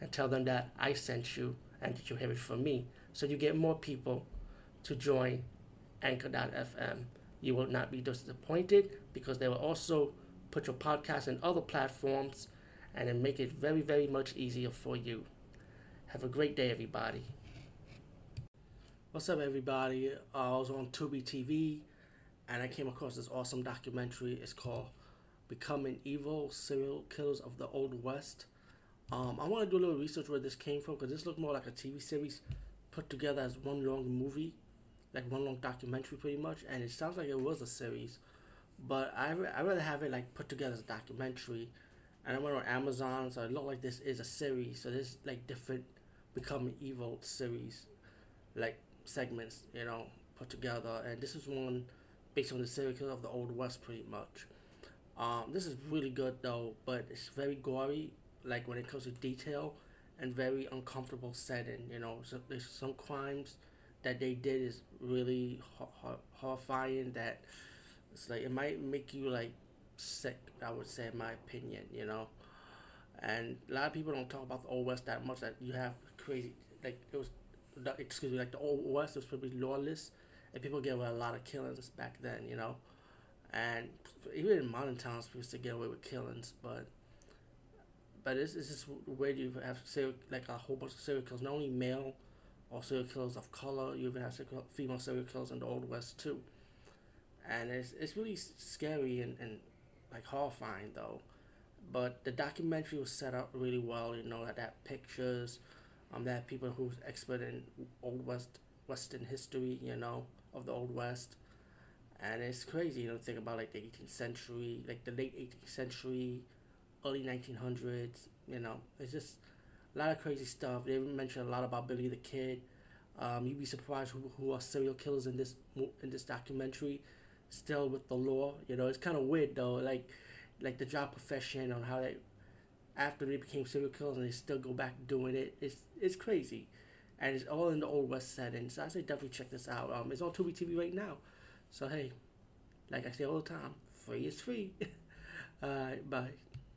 and tell them that I sent you and that you have it from me. So you get more people to join Anchor.fm. You will not be disappointed because they will also put your podcast in other platforms and then make it very, very much easier for you. Have a great day, everybody. What's up, everybody? Uh, I was on Tubi TV and I came across this awesome documentary. It's called Becoming Evil Serial Killers of the Old West. Um, I want to do a little research where this came from because this looked more like a TV series put together as one long movie, like one long documentary, pretty much. And it sounds like it was a series, but I I rather have it like put together as a documentary. And I went on Amazon, so it looked like this is a series. So there's like different becoming evil series, like segments, you know, put together. And this is one based on the killer of the Old West, pretty much. Um, this is really good though, but it's very gory, like when it comes to detail, and very uncomfortable setting. You know, so there's some crimes that they did is really ho- ho- horrifying. That it's like it might make you like sick. I would say, in my opinion. You know, and a lot of people don't talk about the Old West that much. That you have crazy, like it was, the, excuse me, like the Old West was probably lawless, and people get away a lot of killings back then. You know and even in modern times, people still get away with killings, but but it's, it's just where you have serial, like a whole bunch of serial killers, not only male or serial killers of color, you even have female serial killers in the Old West too, and it's it's really scary and, and like horrifying though, but the documentary was set up really well. You know that that pictures, um, that people who's expert in Old West Western history, you know, of the Old West and it's crazy, you know, think about like the 18th century, like the late 18th century, early 1900s. You know, it's just a lot of crazy stuff. They even mention a lot about Billy the Kid. Um, you'd be surprised who, who are serial killers in this in this documentary, still with the law. You know, it's kind of weird though, like like the job profession on how they after they became serial killers and they still go back doing it. It's it's crazy, and it's all in the old west setting. So I say definitely check this out. Um, it's on Tubi TV right now. So hey, like I say all the time, free is free. Alright, bye.